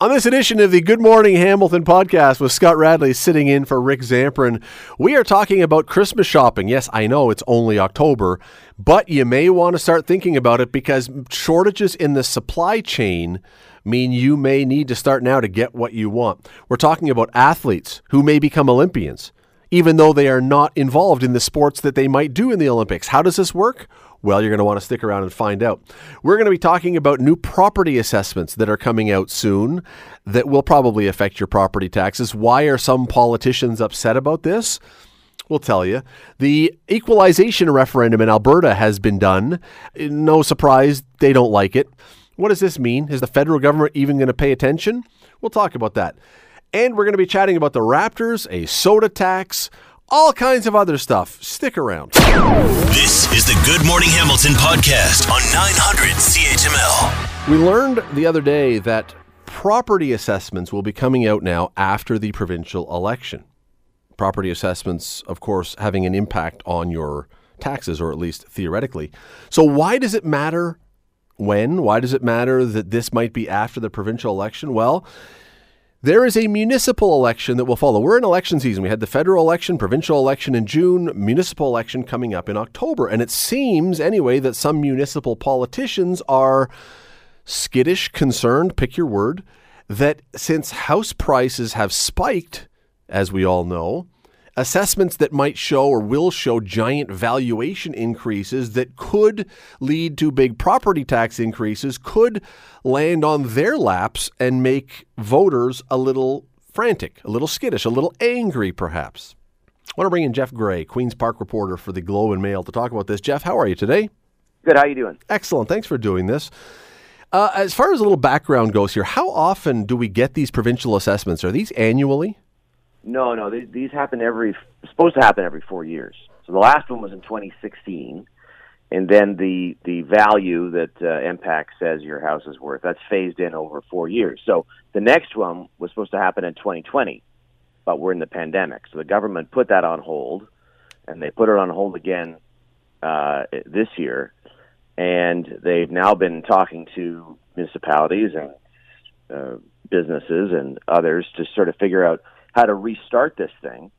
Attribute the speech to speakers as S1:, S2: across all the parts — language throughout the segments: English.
S1: On this edition of the Good Morning Hamilton podcast with Scott Radley sitting in for Rick Zamperin, we are talking about Christmas shopping. Yes, I know it's only October, but you may want to start thinking about it because shortages in the supply chain mean you may need to start now to get what you want. We're talking about athletes who may become Olympians, even though they are not involved in the sports that they might do in the Olympics. How does this work? Well, you're going to want to stick around and find out. We're going to be talking about new property assessments that are coming out soon that will probably affect your property taxes. Why are some politicians upset about this? We'll tell you. The equalization referendum in Alberta has been done. No surprise, they don't like it. What does this mean? Is the federal government even going to pay attention? We'll talk about that. And we're going to be chatting about the Raptors, a soda tax, all kinds of other stuff. Stick around.
S2: This is the Good Morning Hamilton podcast on 900 CHML.
S1: We learned the other day that property assessments will be coming out now after the provincial election. Property assessments, of course, having an impact on your taxes, or at least theoretically. So, why does it matter when? Why does it matter that this might be after the provincial election? Well, there is a municipal election that will follow. We're in election season. We had the federal election, provincial election in June, municipal election coming up in October. And it seems, anyway, that some municipal politicians are skittish, concerned, pick your word, that since house prices have spiked, as we all know, assessments that might show or will show giant valuation increases that could lead to big property tax increases could land on their laps and make voters a little frantic, a little skittish, a little angry perhaps. I want to bring in Jeff Gray, Queen's Park reporter for the Globe and Mail to talk about this. Jeff, how are you today?
S3: Good. How are you doing?
S1: Excellent. Thanks for doing this. Uh, as far as a little background goes here, how often do we get these provincial assessments? Are these annually?
S3: No, no. These, these happen every supposed to happen every four years. So the last one was in 2016, and then the the value that uh, MPAC says your house is worth that's phased in over four years. So the next one was supposed to happen in 2020, but we're in the pandemic, so the government put that on hold, and they put it on hold again uh, this year, and they've now been talking to municipalities and uh, businesses and others to sort of figure out how to restart this thing.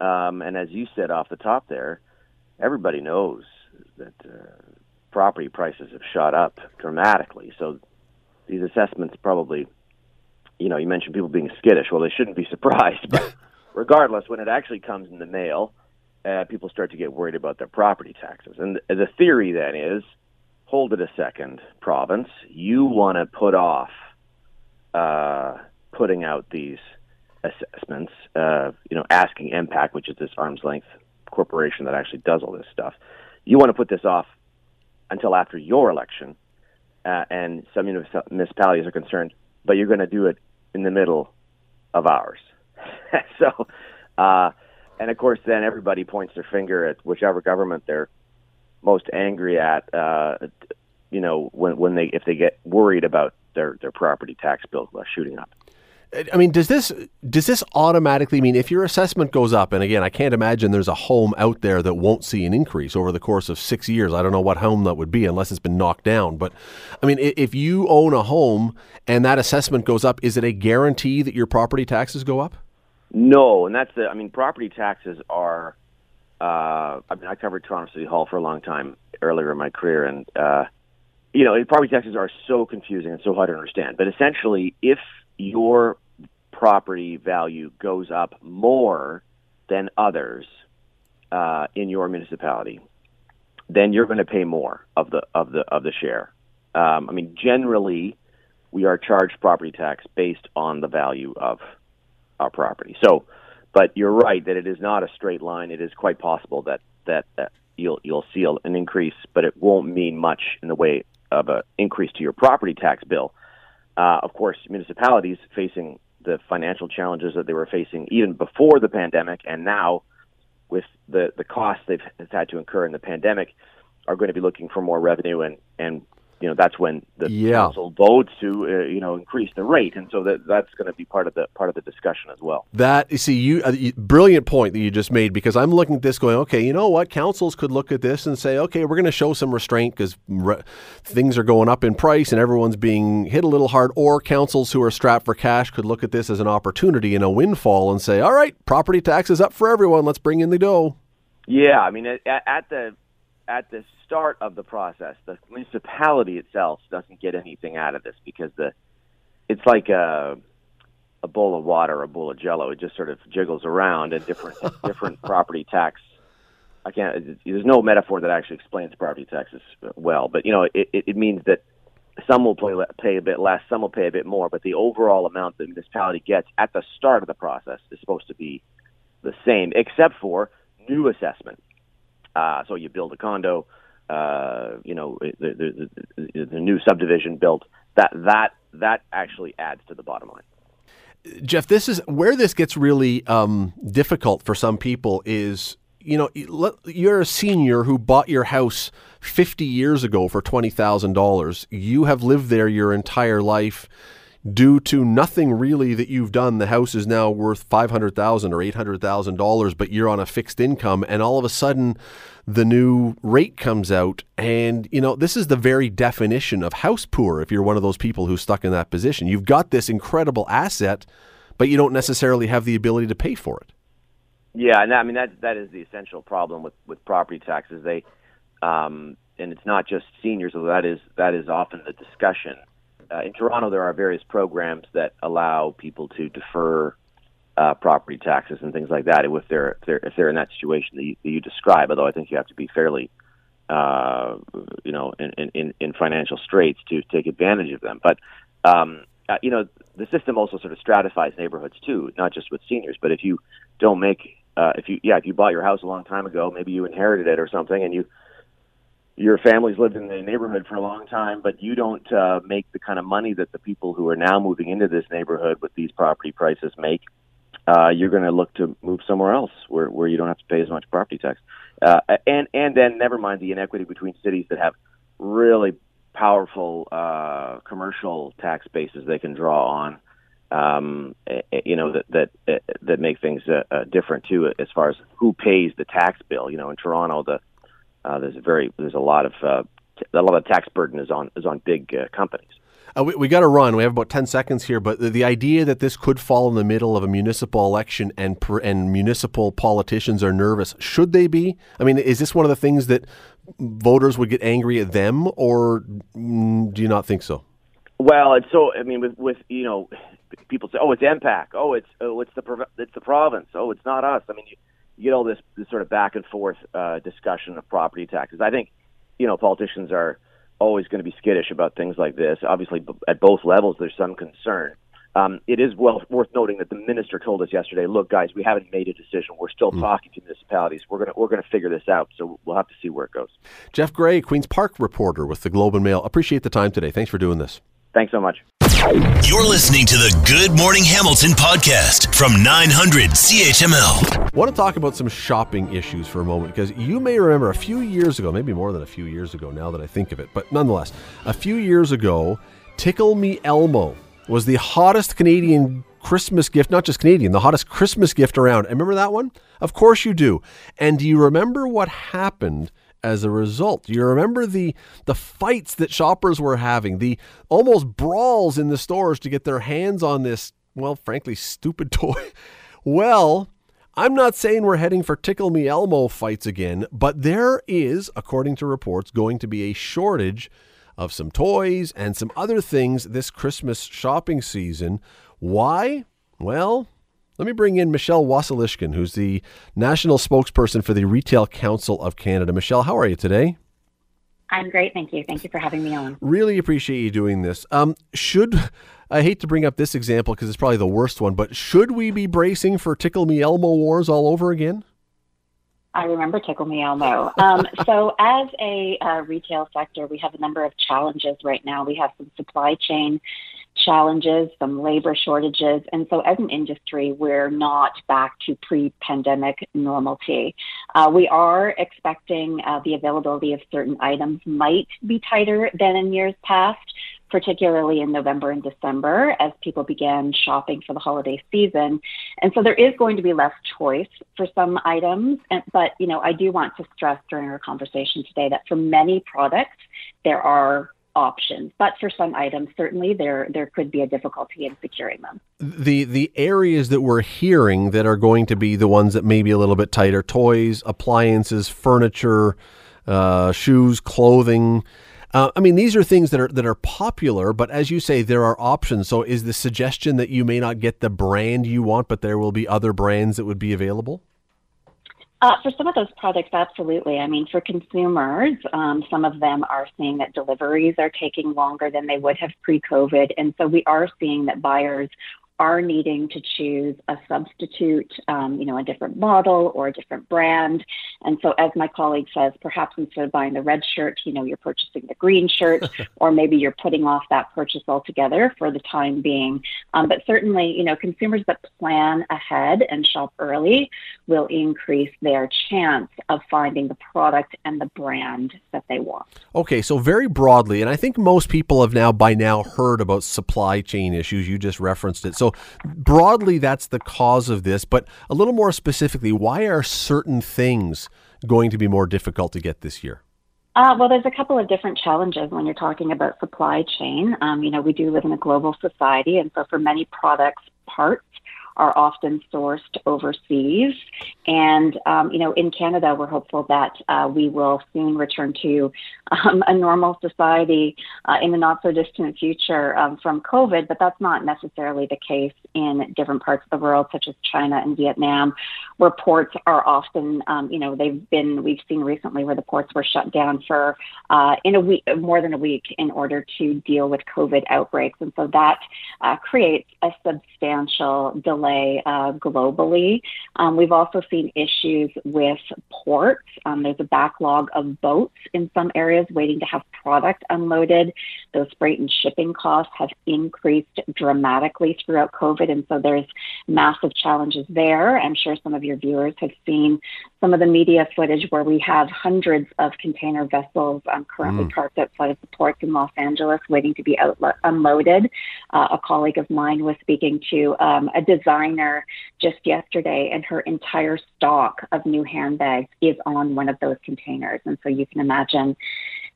S3: Um, and as you said off the top there, everybody knows that uh, property prices have shot up dramatically. So these assessments probably, you know, you mentioned people being skittish. Well, they shouldn't be surprised. But regardless, when it actually comes in the mail, uh, people start to get worried about their property taxes. And the theory then is, hold it a second, province. You want to put off uh, putting out these assessments, uh, you know, asking MPAC, which is this arm's length corporation that actually does all this stuff, you want to put this off until after your election, uh, and some municipalities are concerned, but you're going to do it in the middle of ours. so, uh, and of course, then everybody points their finger at whichever government they're most angry at. Uh, you know, when when they if they get worried about their their property tax bill shooting up.
S1: I mean, does this does this automatically mean if your assessment goes up? And again, I can't imagine there's a home out there that won't see an increase over the course of six years. I don't know what home that would be unless it's been knocked down. But I mean, if you own a home and that assessment goes up, is it a guarantee that your property taxes go up?
S3: No, and that's the. I mean, property taxes are. Uh, I mean, I covered Toronto City Hall for a long time earlier in my career, and uh, you know, property taxes are so confusing and so hard to understand. But essentially, if your property value goes up more than others uh, in your municipality, then you're going to pay more of the of the of the share. Um, I mean, generally, we are charged property tax based on the value of our property. So, but you're right that it is not a straight line. It is quite possible that that, that you'll you'll see an increase, but it won't mean much in the way of an increase to your property tax bill. Uh, of course, municipalities facing the financial challenges that they were facing even before the pandemic, and now with the the costs they've had to incur in the pandemic, are going to be looking for more revenue and and you know that's when the
S1: Yeah.
S3: council votes to uh, you know increase the rate, and so that that's going to be part of the part of the discussion as well.
S1: That you see, you uh, brilliant point that you just made because I'm looking at this going, okay, you know what? Councils could look at this and say, okay, we're going to show some restraint because re- things are going up in price and everyone's being hit a little hard. Or councils who are strapped for cash could look at this as an opportunity and a windfall and say, all right, property taxes up for everyone. Let's bring in the dough.
S3: Yeah, I mean, at, at the at the start of the process, the municipality itself doesn't get anything out of this because the it's like a a bowl of water, a bowl of Jello. It just sort of jiggles around, and different different property tax. I can't. There's no metaphor that actually explains property taxes well, but you know, it, it, it means that some will pay, pay a bit less, some will pay a bit more, but the overall amount the municipality gets at the start of the process is supposed to be the same, except for new assessment. Uh, so you build a condo, uh, you know, the, the, the, the new subdivision built. That that that actually adds to the bottom line.
S1: Jeff, this is where this gets really um, difficult for some people. Is you know you're a senior who bought your house 50 years ago for twenty thousand dollars. You have lived there your entire life. Due to nothing really that you've done, the house is now worth five hundred thousand or eight hundred thousand dollars. But you're on a fixed income, and all of a sudden, the new rate comes out, and you know this is the very definition of house poor. If you're one of those people who's stuck in that position, you've got this incredible asset, but you don't necessarily have the ability to pay for it.
S3: Yeah, and I mean that that is the essential problem with with property taxes. They, um, and it's not just seniors, although that is that is often the discussion. Uh, in Toronto, there are various programs that allow people to defer uh, property taxes and things like that if they're if they're, if they're in that situation that you, that you describe. Although I think you have to be fairly, uh, you know, in, in in financial straits to take advantage of them. But um, uh, you know, the system also sort of stratifies neighborhoods too, not just with seniors. But if you don't make uh, if you yeah if you bought your house a long time ago, maybe you inherited it or something, and you your family's lived in the neighborhood for a long time, but you don't uh, make the kind of money that the people who are now moving into this neighborhood with these property prices make. Uh, you're going to look to move somewhere else where, where you don't have to pay as much property tax, uh, and and then never mind the inequity between cities that have really powerful uh, commercial tax bases they can draw on. Um, eh, eh, you know that that eh, that make things uh, uh, different too as far as who pays the tax bill. You know, in Toronto, the uh, there's a very there's a lot of uh, t- a lot of tax burden is on is on big uh, companies.
S1: Uh, we we got to run. We have about 10 seconds here, but the, the idea that this could fall in the middle of a municipal election and pr- and municipal politicians are nervous, should they be? I mean, is this one of the things that voters would get angry at them, or mm, do you not think so?
S3: Well, it's so I mean with with you know people say oh it's MPAC oh it's oh it's the prov- it's the province oh it's not us. I mean you, you get all this, this sort of back and forth uh, discussion of property taxes. I think you know politicians are always going to be skittish about things like this. Obviously, b- at both levels, there's some concern. Um, it is well worth noting that the minister told us yesterday, "Look, guys, we haven't made a decision. We're still talking to municipalities. We're gonna we're gonna figure this out. So we'll have to see where it goes."
S1: Jeff Gray, Queens Park reporter with the Globe and Mail. Appreciate the time today. Thanks for doing this.
S3: Thanks so much.
S2: You're listening to the Good Morning Hamilton podcast from 900 CHML.
S1: want to talk about some shopping issues for a moment because you may remember a few years ago, maybe more than a few years ago now that I think of it, but nonetheless, a few years ago, Tickle Me Elmo was the hottest Canadian Christmas gift, not just Canadian, the hottest Christmas gift around. And remember that one? Of course you do. And do you remember what happened as a result? You remember the the fights that shoppers were having, the almost brawls in the stores to get their hands on this, well, frankly, stupid toy? Well, I'm not saying we're heading for Tickle Me Elmo fights again, but there is, according to reports, going to be a shortage of some toys and some other things this Christmas shopping season. Why? Well, let me bring in Michelle Wasylyshen, who's the national spokesperson for the Retail Council of Canada. Michelle, how are you today?
S4: I'm great, thank you. Thank you for having me on.
S1: Really appreciate you doing this. Um, should I hate to bring up this example because it's probably the worst one, but should we be bracing for Tickle Me Elmo wars all over again?
S4: I remember Tickle Me Elmo. Um, so, as a uh, retail sector, we have a number of challenges right now. We have some supply chain challenges, some labor shortages. And so, as an industry, we're not back to pre pandemic normalcy. Uh, we are expecting uh, the availability of certain items might be tighter than in years past particularly in November and December as people began shopping for the holiday season. And so there is going to be less choice for some items. And, but, you know, I do want to stress during our conversation today that for many products, there are options. But for some items, certainly there there could be a difficulty in securing them.
S1: The the areas that we're hearing that are going to be the ones that may be a little bit tighter: toys, appliances, furniture, uh, shoes, clothing. Uh, I mean, these are things that are that are popular, but as you say, there are options. So, is the suggestion that you may not get the brand you want, but there will be other brands that would be available?
S4: Uh, for some of those products, absolutely. I mean, for consumers, um, some of them are seeing that deliveries are taking longer than they would have pre COVID. And so we are seeing that buyers are needing to choose a substitute, um, you know, a different model or a different brand. And so, as my colleague says, perhaps instead of buying the red shirt, you know, you're purchasing the green shirt, or maybe you're putting off that purchase altogether for the time being. Um, but certainly, you know, consumers that plan ahead and shop early will increase their chance of finding the product and the brand that they want.
S1: Okay, so very broadly, and I think most people have now by now heard about supply chain issues. You just referenced it. So broadly, that's the cause of this. But a little more specifically, why are certain things going to be more difficult to get this year?
S4: Uh, well, there's a couple of different challenges when you're talking about supply chain. Um, you know, we do live in a global society, and so for many products, parts are often sourced overseas. And, um, you know, in Canada, we're hopeful that uh, we will soon return to um, a normal society uh, in the not so distant future um, from COVID, but that's not necessarily the case in different parts of the world, such as China and Vietnam, where ports are often, um, you know, they've been, we've seen recently where the ports were shut down for uh, in a week, more than a week in order to deal with COVID outbreaks. And so that uh, creates a substantial delay delay uh, globally. Um, we've also seen issues with ports. Um, there's a backlog of boats in some areas waiting to have product unloaded. Those freight and shipping costs have increased dramatically throughout COVID, and so there's massive challenges there. I'm sure some of your viewers have seen some of the media footage where we have hundreds of container vessels um, currently mm. parked outside of the ports in Los Angeles waiting to be outlo- unloaded. Uh, a colleague of mine was speaking to um, a designer just yesterday, and her entire stock of new handbags is on one of those containers. And so you can imagine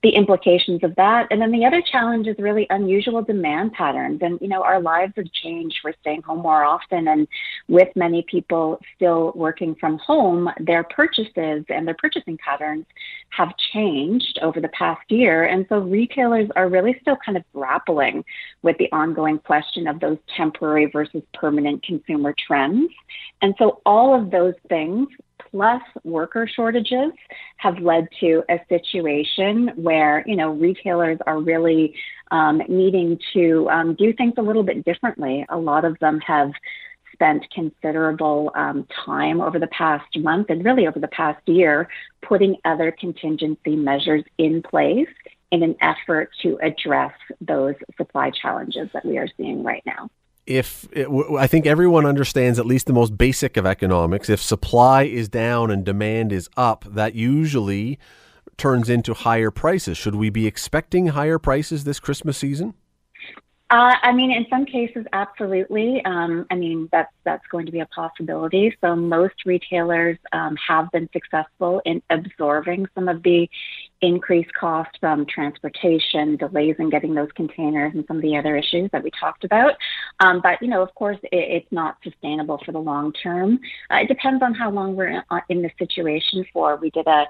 S4: the implications of that. And then the other challenge is really unusual demand patterns. And, you know, our lives have changed. We're staying home more often. And with many people still working from home, their purchases and their purchasing patterns have changed over the past year. And so retailers are really still kind of grappling with the ongoing question of those temporary versus permanent consumer trends. And so all of those things plus worker shortages have led to a situation where you know retailers are really um, needing to um, do things a little bit differently. A lot of them have spent considerable um, time over the past month and really over the past year putting other contingency measures in place in an effort to address those supply challenges that we are seeing right now
S1: if it, I think everyone understands at least the most basic of economics, if supply is down and demand is up, that usually turns into higher prices. Should we be expecting higher prices this Christmas season?
S4: Uh, I mean, in some cases, absolutely. Um, I mean, that's that's going to be a possibility. So most retailers um, have been successful in absorbing some of the increased cost from transportation, delays in getting those containers, and some of the other issues that we talked about. Um, but you know, of course, it, it's not sustainable for the long term. Uh, it depends on how long we're in, uh, in the situation for. We did a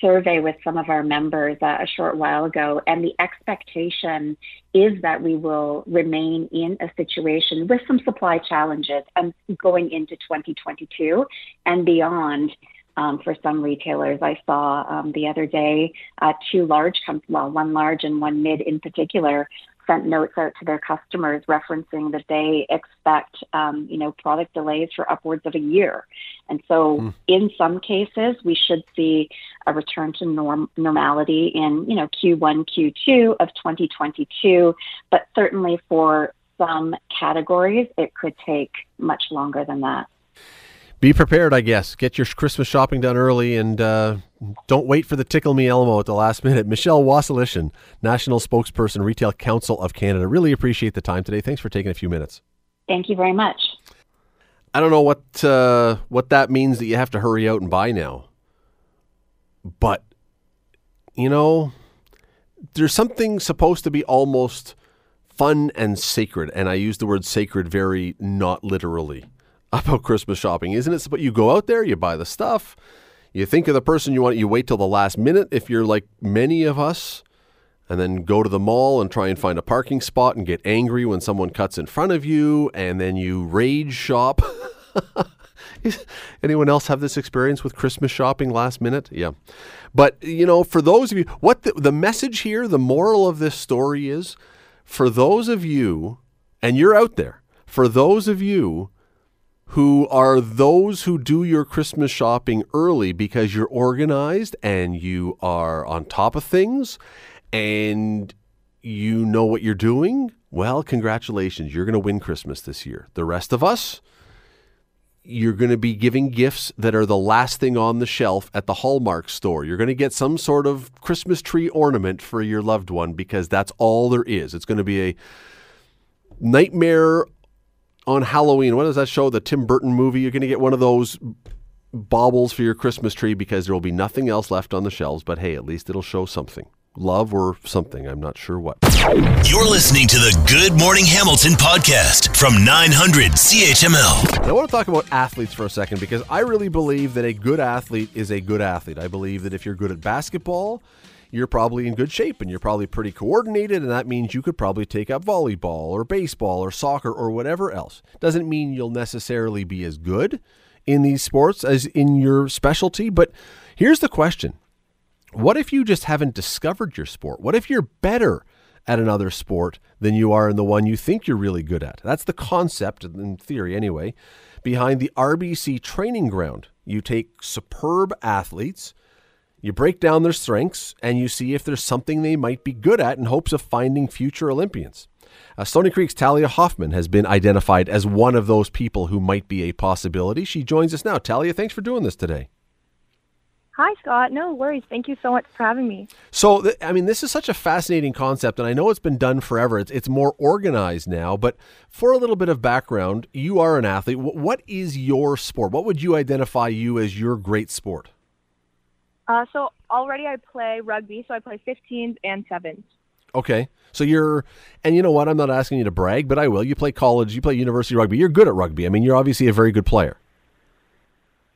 S4: survey with some of our members uh, a short while ago, and the expectation is that we will remain in a situation with some supply challenges and going into 2022 and beyond. Um, for some retailers, I saw um, the other day uh, two large, com- well, one large and one mid in particular, sent notes out to their customers referencing that they expect, um, you know, product delays for upwards of a year. And so, mm. in some cases, we should see a return to norm- normality in, you know, Q1, Q2 of 2022. But certainly for some categories, it could take much longer than that.
S1: Be prepared, I guess. Get your Christmas shopping done early and uh, don't wait for the tickle me Elmo at the last minute. Michelle Wasylyshen, National Spokesperson, Retail Council of Canada. Really appreciate the time today. Thanks for taking a few minutes.
S4: Thank you very much.
S1: I don't know what uh, what that means that you have to hurry out and buy now, but you know, there's something supposed to be almost fun and sacred, and I use the word sacred very not literally about Christmas shopping, isn't it? But you go out there, you buy the stuff, you think of the person you want, you wait till the last minute if you're like many of us, and then go to the mall and try and find a parking spot and get angry when someone cuts in front of you, and then you rage shop. Anyone else have this experience with Christmas shopping last minute? Yeah. But, you know, for those of you, what the, the message here, the moral of this story is for those of you, and you're out there, for those of you who are those who do your Christmas shopping early because you're organized and you are on top of things and you know what you're doing, well, congratulations. You're going to win Christmas this year. The rest of us, you're going to be giving gifts that are the last thing on the shelf at the Hallmark store. You're going to get some sort of Christmas tree ornament for your loved one because that's all there is. It's going to be a nightmare on Halloween. What does that show? The Tim Burton movie. You're going to get one of those baubles for your Christmas tree because there will be nothing else left on the shelves. But hey, at least it'll show something love or something. I'm not sure what.
S2: You're listening to the Good Morning Hamilton podcast from 900 CHML.
S1: I want to talk about athletes for a second because I really believe that a good athlete is a good athlete. I believe that if you're good at basketball, you're probably in good shape and you're probably pretty coordinated, and that means you could probably take up volleyball or baseball or soccer or whatever else. Doesn't mean you'll necessarily be as good in these sports as in your specialty, but here's the question what if you just haven't discovered your sport? What if you're better at another sport than you are in the one you think you're really good at? That's the concept, in theory anyway, behind the RBC training ground. You take superb athletes, you break down their strengths, and you see if there's something they might be good at in hopes of finding future Olympians. Uh, Stoney Creek's Talia Hoffman has been identified as one of those people who might be a possibility. She joins us now. Talia, thanks for doing this today.
S5: Hi, Scott. No worries. Thank you so much for having me.
S1: So, th- I mean, this is such a fascinating concept, and I know it's been done forever. It's, it's more organized now, but for a little bit of background, you are an athlete. W- what is your sport? What would you identify you as your great sport?
S5: Uh, so, already I play rugby, so I play 15s and 7s.
S1: Okay. So you're, and you know what? I'm not asking you to brag, but I will. You play college, you play university rugby. You're good at rugby. I mean, you're obviously a very good player.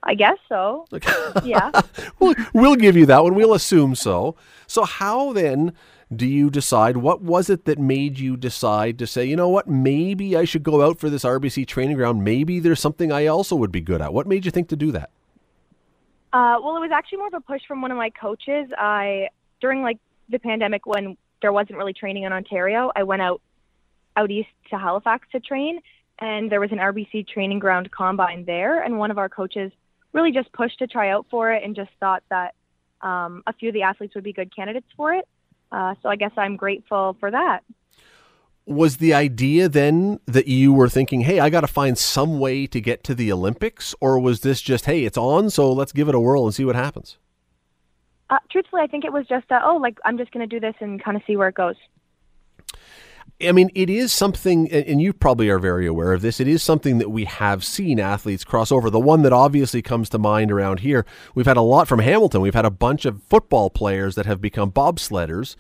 S5: I guess so. yeah.
S1: we'll, we'll give you that one. We'll assume so. So, how then do you decide? What was it that made you decide to say, you know what, maybe I should go out for this RBC training ground? Maybe there's something I also would be good at. What made you think to do that?
S5: Uh, well, it was actually more of a push from one of my coaches. I during like the pandemic when there wasn't really training in Ontario, I went out out east to Halifax to train, and there was an RBC training ground combine there, and one of our coaches really just pushed to try out for it and just thought that um, a few of the athletes would be good candidates for it. Uh, so I guess I'm grateful for that.
S1: Was the idea then that you were thinking, hey, I got to find some way to get to the Olympics? Or was this just, hey, it's on, so let's give it a whirl and see what happens?
S5: Uh, truthfully, I think it was just, uh, oh, like I'm just going to do this and kind of see where it goes.
S1: I mean, it is something, and you probably are very aware of this. It is something that we have seen athletes cross over. The one that obviously comes to mind around here, we've had a lot from Hamilton. We've had a bunch of football players that have become bobsledders.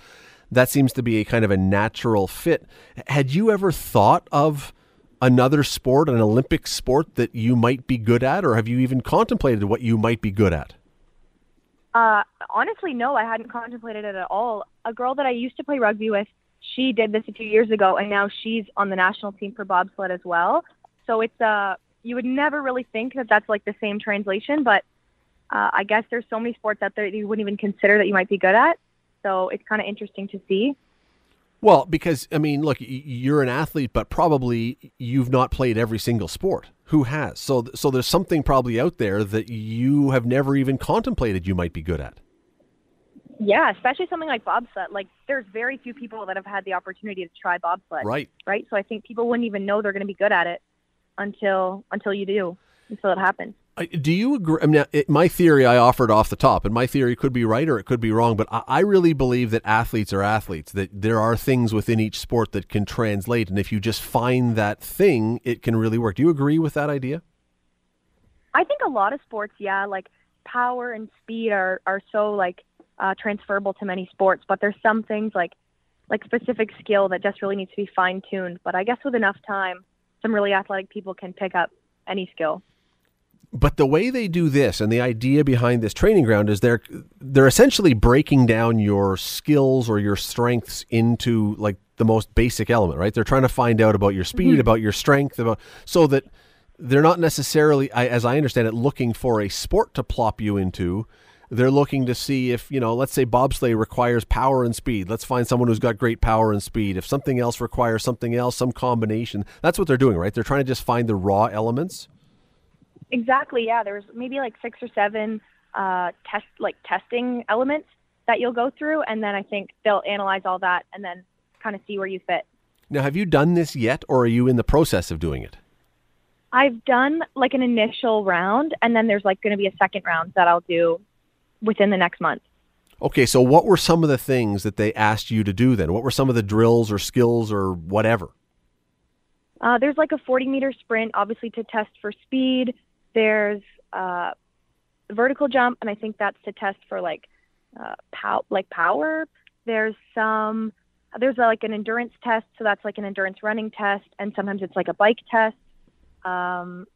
S1: That seems to be a kind of a natural fit. Had you ever thought of another sport, an Olympic sport that you might be good at, or have you even contemplated what you might be good at?
S5: Uh, honestly, no, I hadn't contemplated it at all. A girl that I used to play rugby with she did this a few years ago, and now she's on the national team for bobsled as well. So it's uh, you would never really think that that's like the same translation, but uh, I guess there's so many sports out there that you wouldn't even consider that you might be good at. So it's kind of interesting to see.
S1: Well, because I mean, look, you're an athlete, but probably you've not played every single sport. Who has? So, so there's something probably out there that you have never even contemplated you might be good at.
S5: Yeah, especially something like bobsled. Like there's very few people that have had the opportunity to try bobsled.
S1: Right.
S5: Right. So I think people wouldn't even know they're going to be good at it until until you do, until it happens.
S1: Do you agree? I mean, it, my theory I offered off the top, and my theory could be right or it could be wrong, but I, I really believe that athletes are athletes, that there are things within each sport that can translate. And if you just find that thing, it can really work. Do you agree with that idea?
S5: I think a lot of sports, yeah, like power and speed are are so like uh, transferable to many sports, but there's some things like like specific skill that just really needs to be fine tuned. But I guess with enough time, some really athletic people can pick up any skill.
S1: But the way they do this and the idea behind this training ground is they're they're essentially breaking down your skills or your strengths into like the most basic element, right? They're trying to find out about your speed, mm-hmm. about your strength, about so that they're not necessarily, I- as I understand it, looking for a sport to plop you into. They're looking to see if, you know, let's say bobsleigh requires power and speed. Let's find someone who's got great power and speed. If something else requires something else, some combination, that's what they're doing, right? They're trying to just find the raw elements.
S5: Exactly. Yeah, there's maybe like six or seven uh, test like testing elements that you'll go through, and then I think they'll analyze all that and then kind of see where you fit.
S1: Now, have you done this yet, or are you in the process of doing it?
S5: I've done like an initial round, and then there's like going to be a second round that I'll do within the next month.
S1: Okay, so what were some of the things that they asked you to do then? What were some of the drills or skills or whatever?
S5: Uh, there's like a 40 meter sprint, obviously to test for speed. There's uh, vertical jump, and I think that's to test for like uh, pow- like power. There's some there's like an endurance test, so that's like an endurance running test, and sometimes it's like a bike test. Um,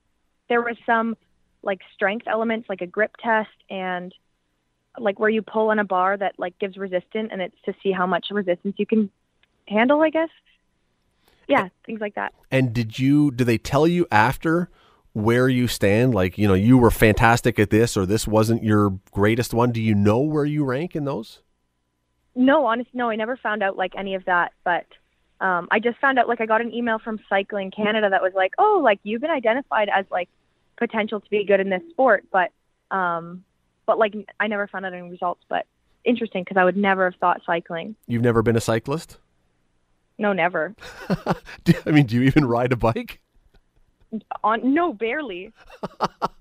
S5: there was some like strength elements, like a grip test, and like where you pull on a bar that like gives resistance, and it's to see how much resistance you can handle, I guess. Yeah, things like that.
S1: And did you Do they tell you after where you stand like, you know, you were fantastic at this or this wasn't your greatest one? Do you know where you rank in those?
S5: No, honest, no, I never found out like any of that. But um, I just found out like I got an email from Cycling Canada that was like, oh, like you've been identified as like potential to be good in this sport, but um, but like I never found out any results. But interesting because I would never have thought cycling.
S1: You've never been a cyclist?
S5: No, never.
S1: Do- I mean, do you even ride a bike?
S5: On no, barely.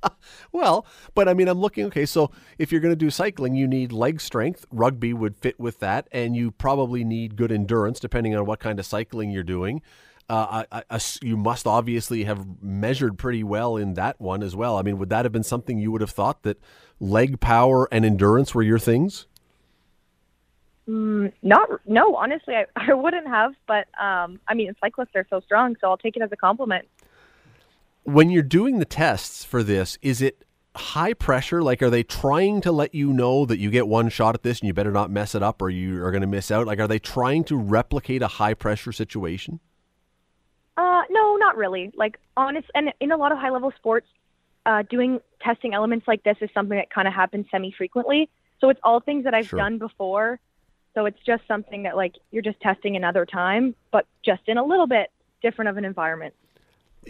S1: Well, but I mean, I'm looking, okay, so if you're going to do cycling, you need leg strength. Rugby would fit with that, and you probably need good endurance depending on what kind of cycling you're doing. Uh, I, I, you must obviously have measured pretty well in that one as well. I mean, would that have been something you would have thought that leg power and endurance were your things?
S5: Not no, honestly, I, I wouldn't have. But um, I mean, cyclists are so strong, so I'll take it as a compliment.
S1: When you're doing the tests for this, is it high pressure? Like, are they trying to let you know that you get one shot at this and you better not mess it up or you are going to miss out? Like, are they trying to replicate a high pressure situation?
S5: Uh, no, not really. Like honest, and in a lot of high level sports, uh, doing testing elements like this is something that kind of happens semi frequently. So it's all things that I've
S1: Sure.
S5: done before. So it's just something that like you're just testing another time, but just in a little bit different of an environment.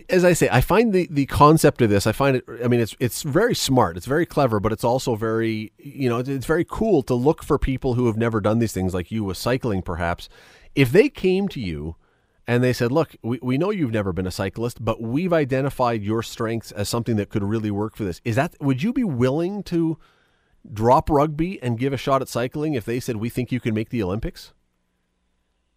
S1: As I say, I find the, the concept of this, I find it, I mean, it's, it's very smart. It's very clever, but it's also very, you know, it's, very cool to look for people who have never done these things like you with cycling, perhaps. If they came to you and they said, look, we, we know you've never been a cyclist, but we've identified your strengths as something that could really work for this. Is that, would you be willing to drop rugby and give a shot at cycling if they said, we think you can make the Olympics?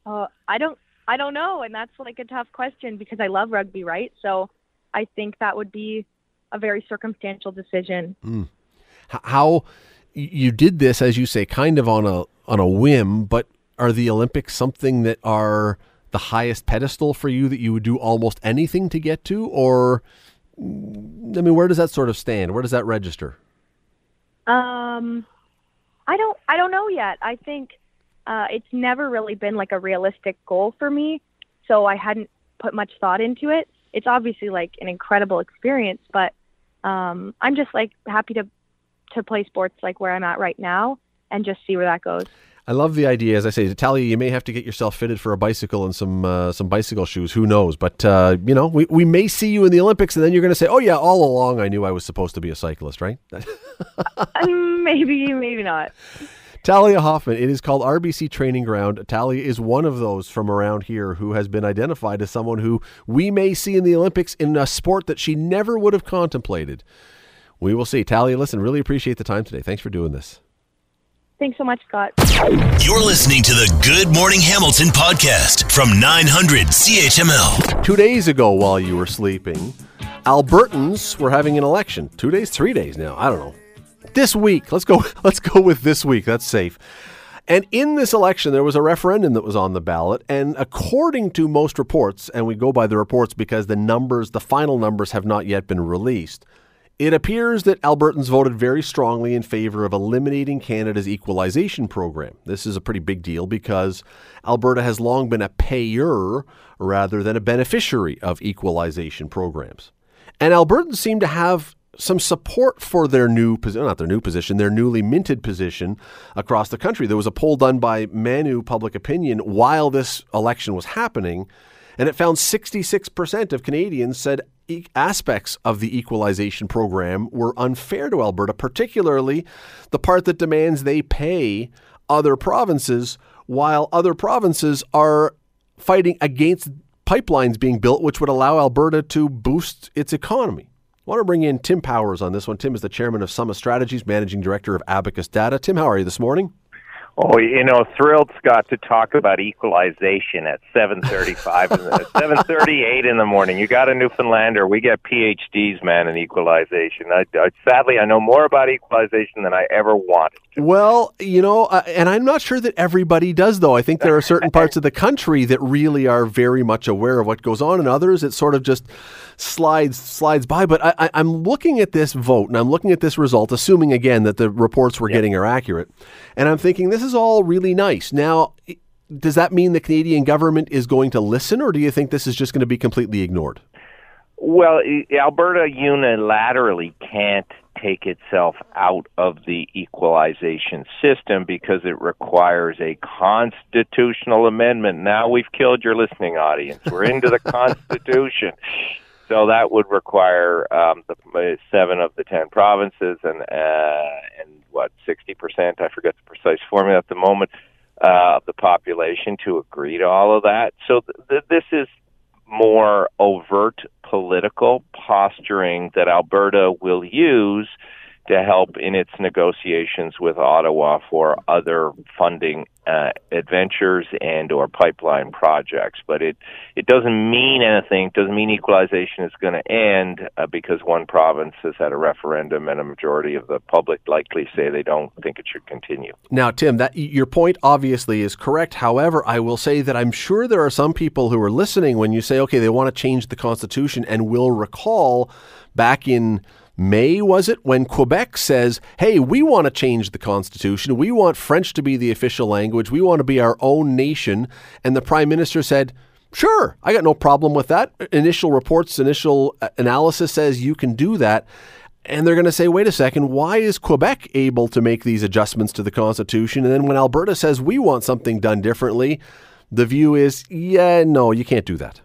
S5: Uh, I don't, I don't know, and that's like a tough question because I love rugby, right? So I think that would be a very circumstantial decision.
S1: H- How you did this, as you say, kind of on a, on a whim, but are the Olympics something that are the highest pedestal for you that you would do almost anything to get to? Or, mm, I mean, where does that sort of stand? Where does that register?
S5: Um, I don't, I don't know yet. I think uh, it's never really been like a realistic goal for me, so I hadn't put much thought into it. It's obviously like an incredible experience, but um, I'm just like happy to to play sports like where I'm at right now and just see where that goes.
S1: I love the idea. As I say, Talia, you may have to get yourself fitted for a bicycle and some uh, some bicycle shoes. Who knows? But uh, you know, we, we may see you in the Olympics, and then you're going to say, "Oh yeah, all along I knew I was supposed to be a cyclist." Right?
S5: Um, maybe, maybe not.
S1: Talia Hoffman, it is called RBC Training Ground. Talia is one of those from around here who has been identified as someone who we may see in the Olympics in a sport that she never would have contemplated. We will see. Talia, listen, really appreciate the time today. Thanks for doing this.
S5: Thanks so much, Scott.
S2: You're listening to the Good Morning Hamilton podcast from 900 CHML.
S1: Two days ago, while you were sleeping, Albertans were having an election. Two days, three days now. I don't know. This week, let's go. Let's go with this week. That's safe. And in this election, there was a referendum that was on the ballot. And according to most reports, and we go by the reports because the numbers, the final numbers, have not yet been released. It appears that Albertans voted very strongly in favor of eliminating Canada's equalization program. This is a pretty big deal because Alberta has long been a payer rather than a beneficiary of equalization programs. And Albertans seem to have some support for their new position, not their new position, their newly minted position across the country. There was a poll done by Maru Public Opinion while this election was happening, and it found 66% of Canadians said aspects of the equalization program were unfair to Alberta, particularly the part that demands they pay other provinces while other provinces are fighting against pipelines being built, which would allow Alberta to boost its economy. I want to bring in Tim Powers on this one. Tim is the chairman of Summa Strategies, managing director of Abacus Data. Tim, how are you this morning?
S6: Oh, you know, thrilled, Scott, to talk about equalization at 7.35, 7.38 in the morning. You got a Newfoundlander. We get PhDs, man, in equalization. I, I, sadly, I know more about equalization than I ever wanted to.
S1: Well, you know, uh, and I'm not sure that everybody does, though. I think there are certain parts of the country that really are very much aware of what goes on, and others it sort of just slides slides by. But I, am looking at this vote, and I'm looking at this result, assuming, again, that the reports we're yep. getting are accurate. And I'm thinking, this is all really nice. Now, does that mean the Canadian government is going to listen, or do you think this is just going to be completely ignored?
S6: Well, Alberta unilaterally can't take itself out of the equalization system because it requires a constitutional amendment. Now we've killed your listening audience. We're into the Constitution. So that would require um, the uh, seven of the ten provinces and uh, and what sixty percent I forget the precise formula at the moment uh, of the population to agree to all of that. So th- th- this is more overt political posturing that Alberta will use to help in its negotiations with Ottawa for other funding uh, adventures and or pipeline projects. But it it doesn't mean anything. It doesn't mean equalization is going to end uh, because one province has had a referendum and a majority of the public likely say they don't think it should continue.
S1: Now, Tim, that your point obviously is correct. However, I will say that I'm sure there are some people who are listening when you say, okay, they want to change the constitution, and will recall back in May, was it, when Quebec says, hey, we want to change the Constitution. We want French to be the official language. We want to be our own nation. And the Prime Minister said, sure, I got no problem with that. Initial reports, initial uh, analysis says you can do that. And they're going to say, wait a second, why is Quebec able to make these adjustments to the Constitution? And then when Alberta says we want something done differently, the view is, yeah, no, you can't do that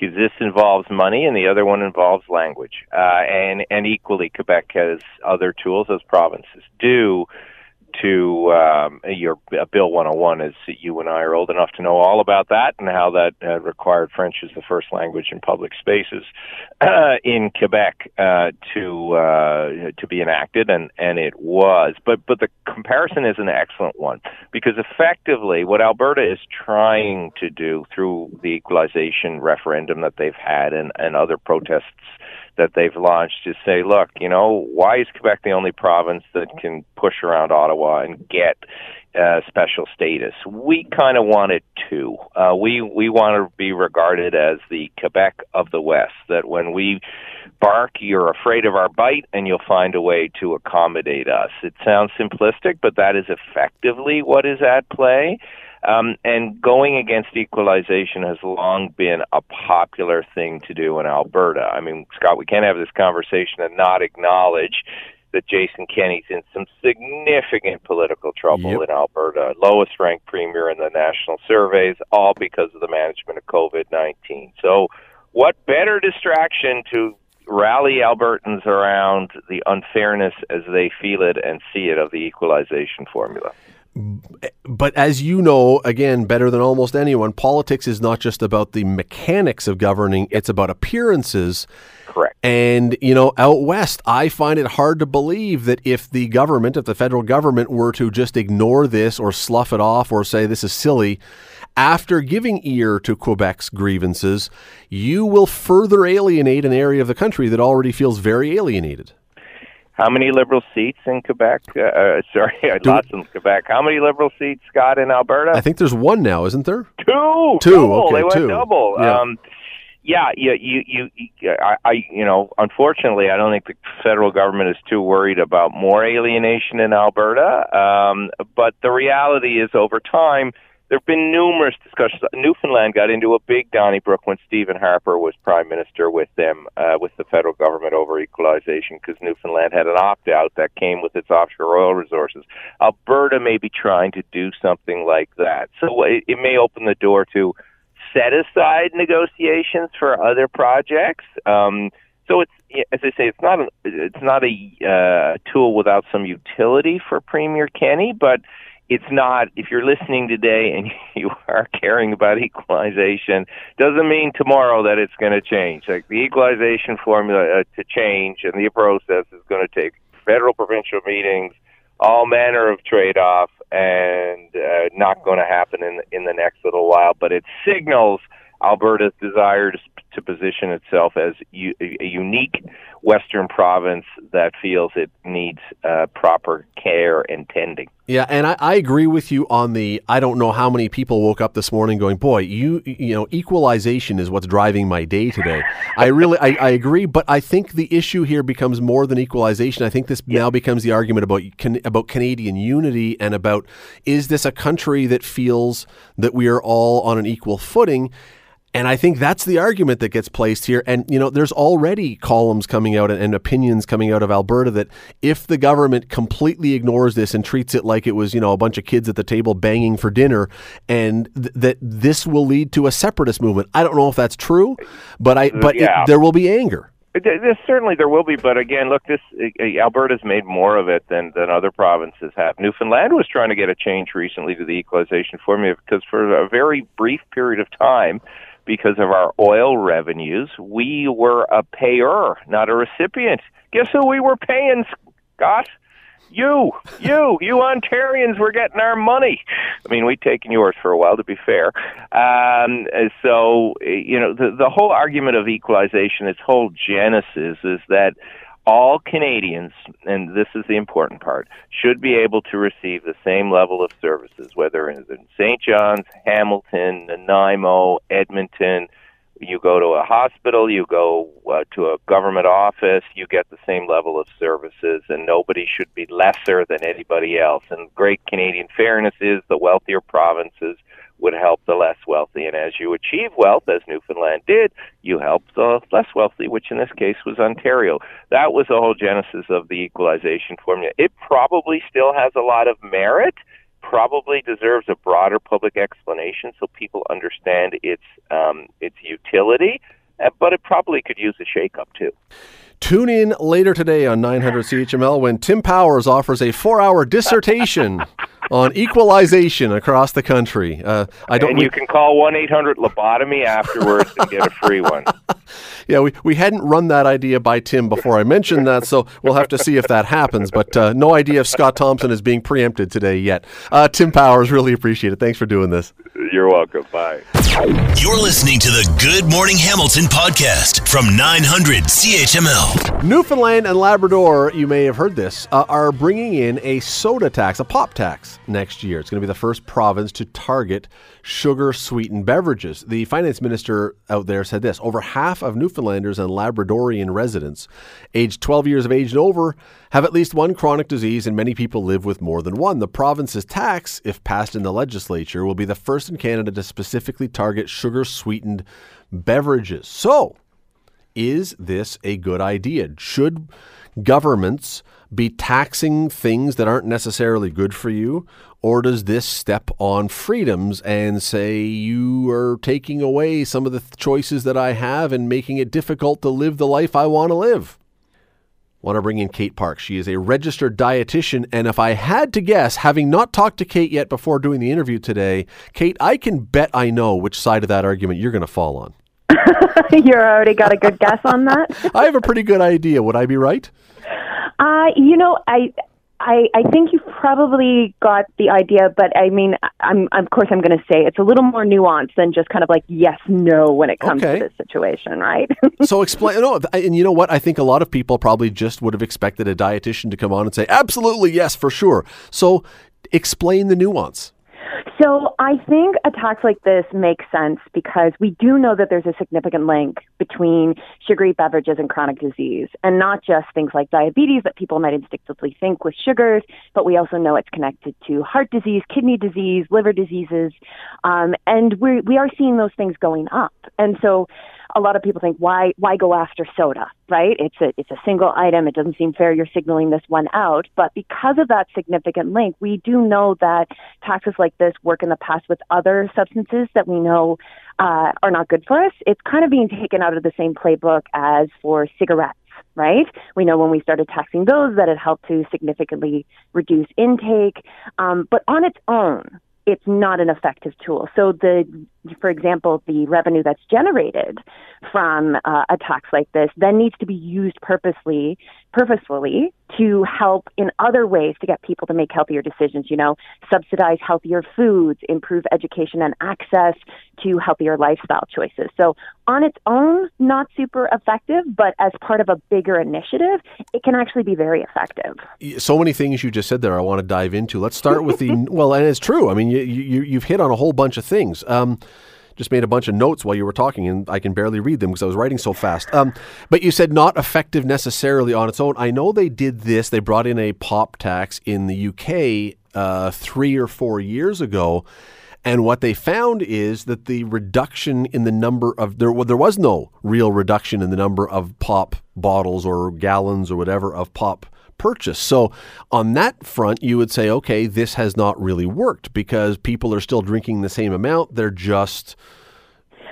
S6: because this involves money and the other one involves language. Uh, and, and equally, Quebec has other tools, as provinces do, to um, your uh, Bill 101 is you and I are old enough to know all about that and how that uh, required French as the first language in public spaces uh, in Quebec uh, to uh, to be enacted, and and it was. But but the comparison is an excellent one because effectively what Alberta is trying to do through the equalization referendum that they've had and and other protests that they've launched to say, look, you know, why is Quebec the only province that can push around Ottawa and get uh, special status? We kind of want it too. Uh, we we want to be regarded as the Quebec of the West. That when we bark, you're afraid of our bite, and you'll find a way to accommodate us. It sounds simplistic, but that is effectively what is at play. Um, and going against equalization has long been a popular thing to do in Alberta. I mean, Scott, we can't have this conversation and not acknowledge that Jason Kenney's in some significant political trouble yep. in Alberta, lowest ranked premier in the national surveys, all because of the management of COVID 19. So, what better distraction to rally Albertans around the unfairness as they feel it and see it of the equalization formula?
S1: But as you know, again, better than almost anyone, politics is not just about the mechanics of governing, it's about appearances.
S6: Correct.
S1: And, you know, out west, I find it hard to believe that if the government, if the federal government were to just ignore this or slough it off or say this is silly, after giving ear to Quebec's grievances, you will further alienate an area of the country that already feels very alienated.
S6: How many liberal seats in Quebec? Uh, uh, sorry, lots in Quebec. How many liberal seats got in Alberta?
S1: I think there's one now, isn't there?
S6: Two.
S1: Two.
S6: Double.
S1: Okay,
S6: they went
S1: two.
S6: double.
S1: Yeah.
S6: Um, yeah, you, you, you, I, I, you know, unfortunately, I don't think the federal government is too worried about more alienation in Alberta. Um, but the reality is, over time, there have been numerous discussions. Newfoundland got into a big Donnybrook when Stephen Harper was prime minister with them, uh, with the federal government over equalization, because Newfoundland had an opt-out that came with its offshore oil resources. Alberta may be trying to do something like that, so it, it may open the door to set aside negotiations for other projects. Um, so it's as I say, it's not a, it's not a uh, tool without some utility for Premier Kenney, but it's not if you're listening today and you are caring about equalization doesn't mean tomorrow that it's going to change like the equalization formula uh, to change and the process is going to take federal provincial meetings all manner of trade-off and uh, not going to happen in in the next little while but it signals Alberta's desire to, position itself as a unique Western province that feels it needs uh, proper care and tending.
S1: Yeah, and I, I agree with you on the. I don't know how many people woke up this morning going, "Boy, you you know, equalization is what's driving my day today." I really, I, I agree, but I think the issue here becomes more than equalization. I think this now becomes the argument about can, about Canadian unity and about is this a country that feels that we are all on an equal footing. And I think that's the argument that gets placed here. And, you know, there's already columns coming out and, and, opinions coming out of Alberta that if the government completely ignores this and treats it like it was, you know, a bunch of kids at the table banging for dinner, and th- that this will lead to a separatist movement. I don't know if that's true, but I, but
S6: Yeah.
S1: it, there will be anger.
S6: Certainly there will be, but again, look, this uh, Alberta's made more of it than than other provinces have. Newfoundland was trying to get a change recently to the equalization formula because for a very brief period of time, because of our oil revenues, we were a payer, not a recipient. Guess who we were paying, Scott? You, you, you Ontarians were getting our money. I mean, we'd taken yours for a while, to be fair. Um, so, you know, the, the whole argument of equalization, its whole genesis is that all Canadians, and this is the important part, should be able to receive the same level of services, whether it's in St. John's, Hamilton, Nanaimo, Edmonton. You go to a hospital, you go uh, to a government office, you get the same level of services, and nobody should be lesser than anybody else. And great Canadian fairness is the wealthier provinces would help the less wealthy. And as you achieve wealth, as Newfoundland did, you help the less wealthy, which in this case was Ontario. That was the whole genesis of the equalization formula. It probably still has a lot of merit, probably deserves a broader public explanation so people understand its um, its utility, uh, but it probably could use a shakeup too.
S1: Tune in later today on 900 CHML when Tim Powers offers a four-hour dissertation on equalization across the country. Uh, I don't.
S6: And
S1: we-
S6: you can call one eight hundred lobotomy afterwards and get a free one.
S1: Yeah, we, we hadn't run that idea by Tim before I mentioned that, so we'll have to see if that happens. But uh, no idea if Scott Thompson is being preempted today yet. Uh, Tim Powers, really appreciate it. Thanks for doing this.
S6: You're welcome. Bye.
S2: You're listening to the Good Morning Hamilton podcast from 900 CHML.
S1: Newfoundland and Labrador, you may have heard this, uh, are bringing in a soda tax, a pop tax next year. It's going to be the first province to target sugar sweetened beverages. The finance minister out there said this over half of Newfoundlanders and Labradorian residents aged 12 years of age and over have at least one chronic disease, and many people live with more than one. The province's tax, if passed in the legislature, will be the first in Canada to specifically target sugar sweetened beverages. So, is this a good idea? Should governments be taxing things that aren't necessarily good for you? Or does this step on freedoms and say you are taking away some of the th- choices that I have and making it difficult to live the life I want to live? Want to bring in Kate Park. She is a registered dietitian. And if I had to guess, having not talked to Kate yet before doing the interview today, Kate, I can bet I know which side of that argument you're going to fall on.
S7: you already got a good guess on that.
S1: I have a pretty good idea. Would I be right?
S7: Uh, you know, I I, I think you've probably got the idea, but I mean, I'm, of course, I'm going to say it's a little more nuanced than just kind of like yes, no when it comes
S1: Okay.
S7: to this situation, right?
S1: So explain. No, and you know what? I think a lot of people probably just would have expected a dietitian to come on and say, "Absolutely, yes, for sure." So explain the nuance.
S7: So I think attacks like this make sense because we do know that there's a significant link between sugary beverages and chronic disease, and not just things like diabetes that people might instinctively think with sugars, but we also know it's connected to heart disease, kidney disease, liver diseases, um, and we we are seeing those things going up. And so a lot of people think why why go after soda right it's a it's a single item it doesn't seem fair you're signaling this one out but because of that significant link we do know that taxes like this work in the past with other substances that we know uh, are not good for us it's kind of being taken out of the same playbook as for cigarettes right? We know when we started taxing those that it helped to significantly reduce intake. Um, but on its own, it's not an effective tool. So the, for example, the revenue that's generated from uh, a tax like this then needs to be used purposely, purposefully to help in other ways to get people to make healthier decisions. You know, subsidize healthier foods, improve education and access to healthier lifestyle choices. So on its own, not super effective, but as part of a bigger initiative, it can actually be very effective.
S1: so many things you just said there I want to dive into. Let's start with the well, and it's true. I mean, you, you you've hit on a whole bunch of things. Um, just made a bunch of notes while you were talking, and I can barely read them because I was writing so fast. Um, but you said not effective necessarily on its own. I know they did this. They brought in a pop tax in the UK uh, three or four years ago. And what they found is that the reduction in the number of there well, there was no real reduction in the number of pop bottles or gallons or whatever of pop purchase. So on that front, you would say, okay, this has not really worked because people are still drinking the same amount. They're just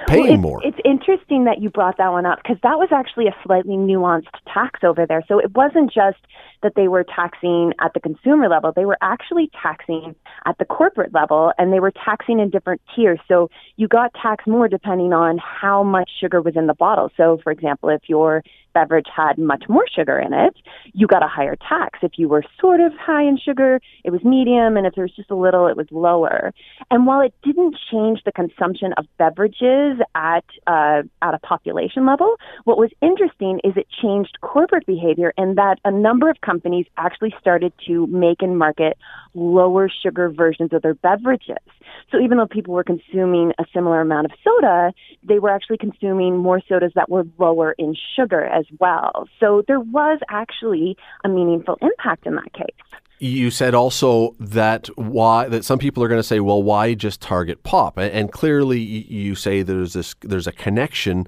S1: paying
S7: Well, it's,
S1: more.
S7: It's interesting that you brought that one up because that was actually a slightly nuanced tax over there. So it wasn't just that they were taxing at the consumer level, they were actually taxing at the corporate level and they were taxing in different tiers. So you got taxed more depending on how much sugar was in the bottle. So, for example, if your beverage had much more sugar in it, you got a higher tax. If you were sort of high in sugar, it was medium, and if there was just a little, it was lower. And while it didn't change the consumption of beverages at uh, at a population level, what was interesting is it changed corporate behavior, and that a number of companies actually started to make and market lower sugar versions of their beverages. So even though people were consuming a similar amount of soda, they were actually consuming more sodas that were lower in sugar as well. So there was actually a meaningful impact in that case.
S1: You said also that why that some people are going to say, well, why just target pop? And, clearly, you say there's this there's a connection.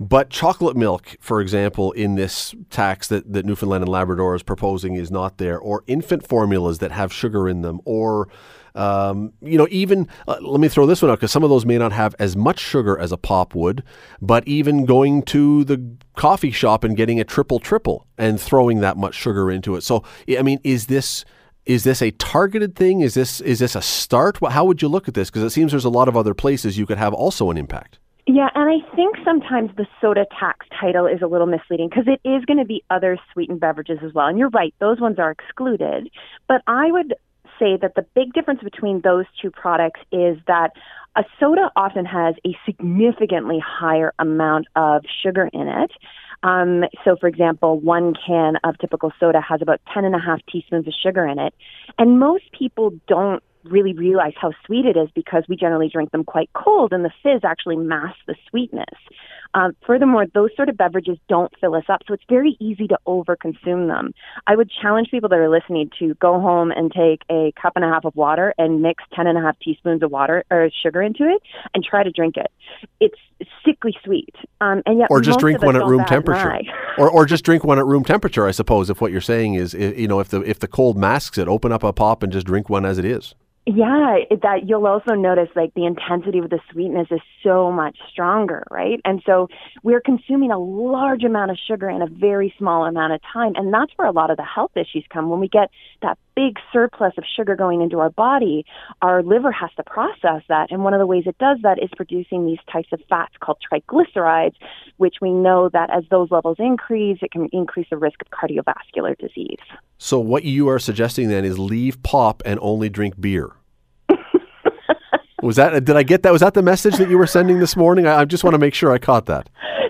S1: But chocolate milk, for example, in this tax that, that Newfoundland and Labrador is proposing is not there, or infant formulas that have sugar in them, or um, you know, even uh, let me throw this one out because some of those may not have as much sugar as a pop would, but even going to the coffee shop and getting a triple triple and throwing that much sugar into it. So, I mean, is this is this a targeted thing? Is this is this a start? How would you look at this? Because it seems there's a lot of other places you could have also an impact.
S7: Yeah, and I think sometimes the soda tax title is a little misleading because it is going to be other sweetened beverages as well. And you're right, those ones are excluded. But I would say that the big difference between those two products is that a soda often has a significantly higher amount of sugar in it. Um, so, for example, one can of typical soda has about 10 and a half teaspoons of sugar in it. And most people don't really realize how sweet it is because we generally drink them quite cold and the fizz actually masks the sweetness. Um, furthermore, those sort of beverages don't fill us up, so it's very easy to overconsume them. I would challenge people that are listening to go home and take a cup and a half of water and mix ten and a half teaspoons of water or sugar into it and try to drink it. It's sickly sweet, um, and yet
S1: Or just drink one at room temperature. or, or just drink one at room temperature, I suppose. If what you're saying is, you know, if the if the cold masks it, open up a pop and just drink one as it is.
S7: Yeah, that you'll also notice like the intensity of the sweetness is so much stronger, right? And so we're consuming a large amount of sugar in a very small amount of time, and that's where a lot of the health issues come. When we get that big surplus of sugar going into our body, our liver has to process that, and one of the ways it does that is producing these types of fats called triglycerides, which we know that as those levels increase, it can increase the risk of cardiovascular disease.
S1: So what you are suggesting then is leave pop and only drink beer. Was that? Did I get that? Was that the message that you were sending this morning? I, I just want to make sure I caught that.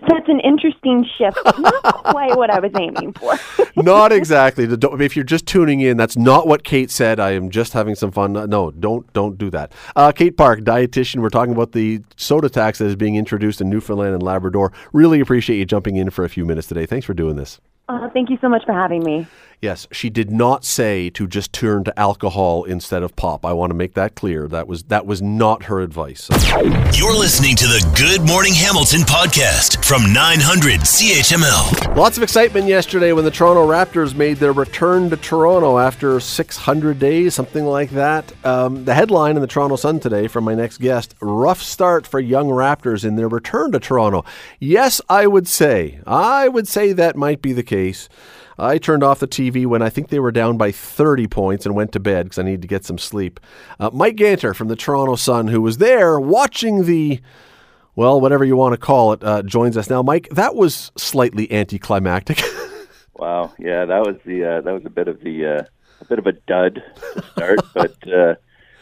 S7: That's an interesting shift. Not quite what I was aiming for.
S1: not exactly. If you're just tuning in, that's not what Kate said. I am just having some fun. No, don't don't do that. Uh, Kate Park, dietitian. We're talking about the soda tax that is being introduced in Newfoundland and Labrador. Really appreciate you jumping in for a few minutes today. Thanks for doing this.
S7: Uh, thank you so much for having me.
S1: Yes, she did not say to just turn to alcohol instead of pop. I want to make that clear. That was that was not her advice.
S2: You're listening to the Good Morning Hamilton podcast from 900 CHML.
S1: Lots of excitement yesterday when the Toronto Raptors made their return to Toronto after 600 days, something like that. Um, the headline in the Toronto Sun today from my next guest: rough start for young Raptors in their return to Toronto. Yes, I would say, I would say that might be the case. I turned off the TV when I think they were down by 30 points and went to bed because I needed to get some sleep. Uh, Mike Ganter from the Toronto Sun, who was there watching the, well, whatever you want to call it, uh, joins us now. Mike, that was slightly anticlimactic.
S8: wow, yeah, that was the uh, that was a bit of the uh, a bit of a dud to start, but uh,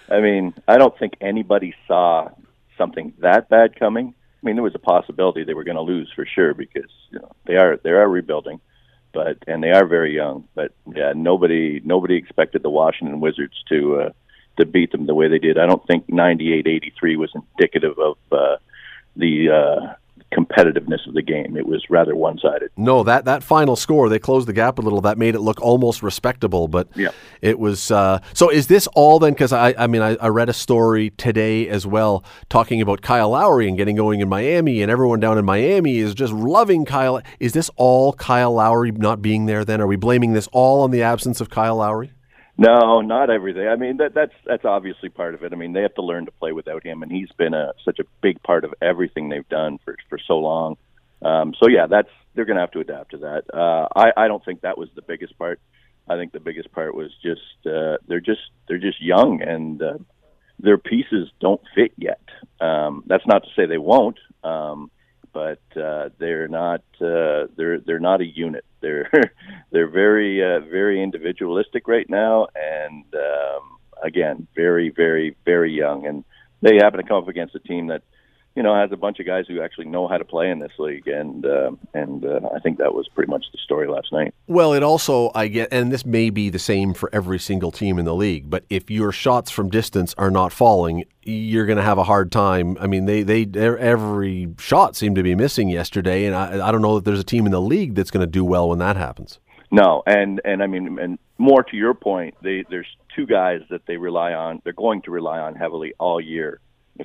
S8: I mean, I don't think anybody saw something that bad coming. I mean, there was a possibility they were going to lose for sure because you know they are they are rebuilding but and they are very young. But yeah, nobody nobody expected the Washington Wizards to uh, to beat them the way they did. I don't think 98-83 was indicative of uh, the uh, competitiveness of the game. It was rather one sided.
S1: No, that that final score they closed the gap a little. That made it look almost respectable, but
S8: yeah.
S1: it was. Uh, so is this all then? Because I I mean I, I, read a story today as well talking about Kyle Lowry and getting going in Miami, and everyone down in Miami is just loving Kyle. Is this all Kyle Lowry not being there? Then are we blaming this all on the absence of Kyle Lowry?
S8: No, not everything. I mean, that, that's that's obviously part of it. I mean, they have to learn to play without him, and he's been a such a big part of everything they've done for for so long. Um, so yeah, that's they're going to have to adapt to that. Uh, I I don't think that was the biggest part. I think the biggest part was just uh, they're just they're just young and uh, their pieces don't fit yet. Um, that's not to say they won't. Um, but uh, they're not uh, they're they're not a unit. They're they're very uh, very individualistic right now, and um, again, very very very young. And they happen to come up against a team that you know, has a bunch of guys who actually know how to play in this league, and uh, and uh, I think that was pretty much the story last night.
S1: Well, it also I get, and this may be the same for every single team in the league, but if your shots from distance are not falling, you're going to have a hard time. I mean, they they every shot seemed to be missing yesterday, and I I don't know that there's a team in the league that's going to do well when that happens.
S8: No, and and I mean, and more to your point, they, there's two guys that they rely on. They're going to rely on heavily all year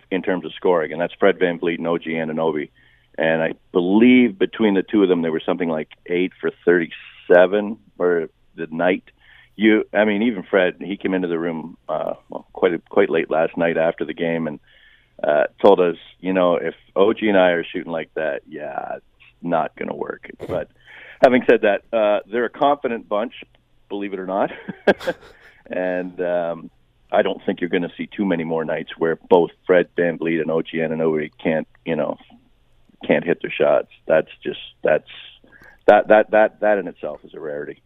S8: in terms of scoring, and that's Fred Van VanVleet and OG Anunoby. And I believe between the two of them, there was something like eight for 37 or the night. You, I mean, even Fred, he came into the room uh, well, quite quite late last night after the game and uh, told us, you know, if OG and I are shooting like that, yeah, it's not going to work. But having said that, uh, they're a confident bunch, believe it or not, and um, I don't think you're going to see too many more nights where both Fred VanVleet and OG Anunoby can't, you know, can't hit their shots. That's just that's that that that that in itself is a rarity.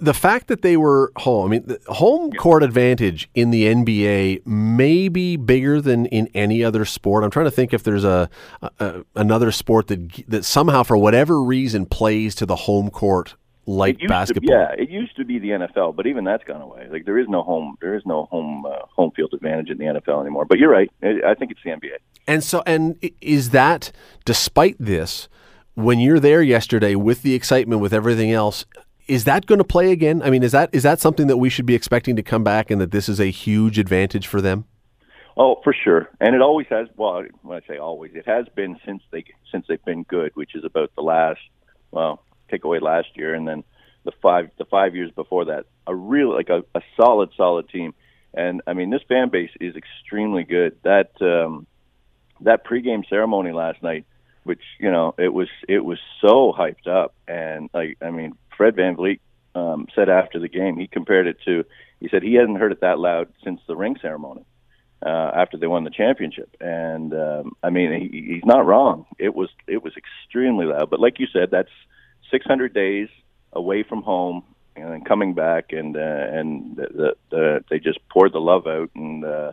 S1: The fact that they were home, I mean, the home court advantage in the NBA may be bigger than in any other sport. I'm trying to think if there's a, a another sport that that somehow, for whatever reason, plays to the home court light basketball.
S8: To, yeah, it used to be the NFL, but even that's gone away. Like there is no home, there is no home uh, home field advantage in the NFL anymore. But you're right. I think it's the NBA.
S1: And so, and is that despite this, when you're there yesterday with the excitement, with everything else, is that going to play again? I mean, is that is that something that we should be expecting to come back, and that this is a huge advantage for them?
S8: Oh, for sure, and it always has. Well, when I say always, it has been since they since they've been good, which is about the last well take away last year, and then the five the five years before that, a real like a, a solid solid team. And I mean, this fan base is extremely good. That um, that pregame ceremony last night, which you know, it was it was so hyped up, and like I mean, Fred VanVleet um, said after the game, he compared it to, he said he hasn't heard it that loud since the ring ceremony uh, after they won the championship. And um, I mean, he, he's not wrong. It was it was extremely loud. But like you said, that's 600 days away from home and then coming back, and uh, and the, the, the, they just poured the love out and. Uh,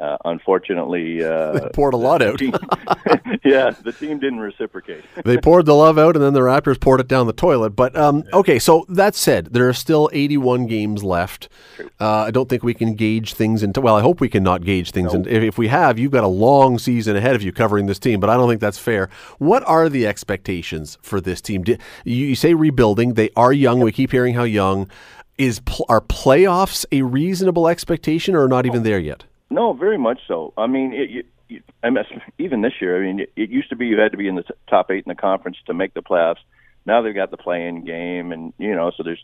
S8: uh, unfortunately, uh,
S1: they poured a lot out.
S8: Team, yeah, the team didn't reciprocate.
S1: they poured the love out, and then the Raptors poured it down the toilet. But um, okay, so that said, there are still 81 games left. Uh, I don't think we can gauge things into. Well, I hope we can not gauge things. And if, if we have, you've got a long season ahead of you covering this team. But I don't think that's fair. What are the expectations for this team? You, you say rebuilding. They are young. We keep hearing how young. Is are playoffs a reasonable expectation, or not even there yet?
S8: No, very much so. I mean, it, it, even this year, I mean, it, it used to be you had to be in the t- top eight in the conference to make the playoffs. Now they've got the play-in game, and you know, so there's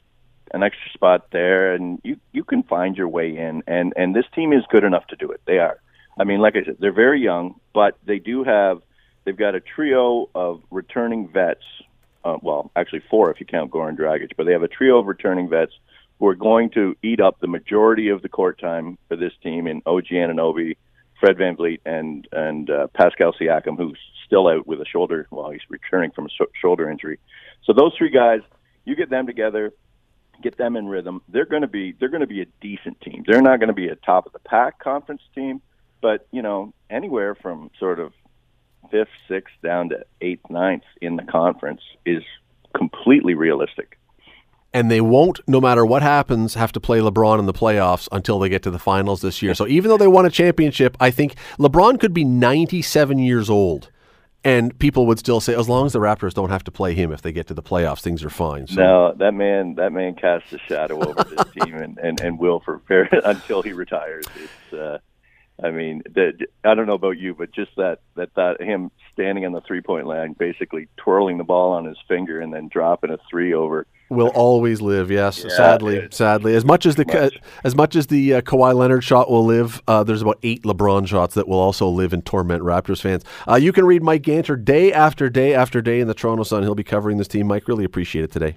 S8: an extra spot there, and you you can find your way in. And and this team is good enough to do it. They are. I mean, like I said, they're very young, but they do have they've got a trio of returning vets. Uh, well, actually four if you count Goran Dragic, but they have a trio of returning vets who are going to eat up the majority of the court time for this team in OG Anunoby, Fred VanVleet, and and uh, Pascal Siakam, who's still out with a shoulder. Well, he's returning from a sh- shoulder injury. So those three guys, you get them together, get them in rhythm. They're going to be they're going to be a decent team. They're not going to be a top of the pack conference team, but you know anywhere from sort of fifth, sixth down to eighth, ninth in the conference is completely realistic
S1: and they won't, no matter what happens, have to play LeBron in the playoffs until they get to the finals this year. So even though they won a championship, I think LeBron could be 97 years old. And people would still say, as long as the Raptors don't have to play him if they get to the playoffs, things are fine.
S8: So. No, that man, that man casts a shadow over this team and, and, and will for until he retires. It's, uh, I mean, the, I don't know about you, but just that that that him standing on the three point line, basically twirling the ball on his finger and then dropping a three over
S1: will always live. Yes, yeah, sadly, sadly. As much as the much. as much as the uh, Kawhi Leonard shot will live, uh, there's about eight LeBron shots that will also live and torment Raptors fans. Uh, you can read Mike Ganter day after day after day in the Toronto Sun. He'll be covering this team. Mike, really appreciate it today.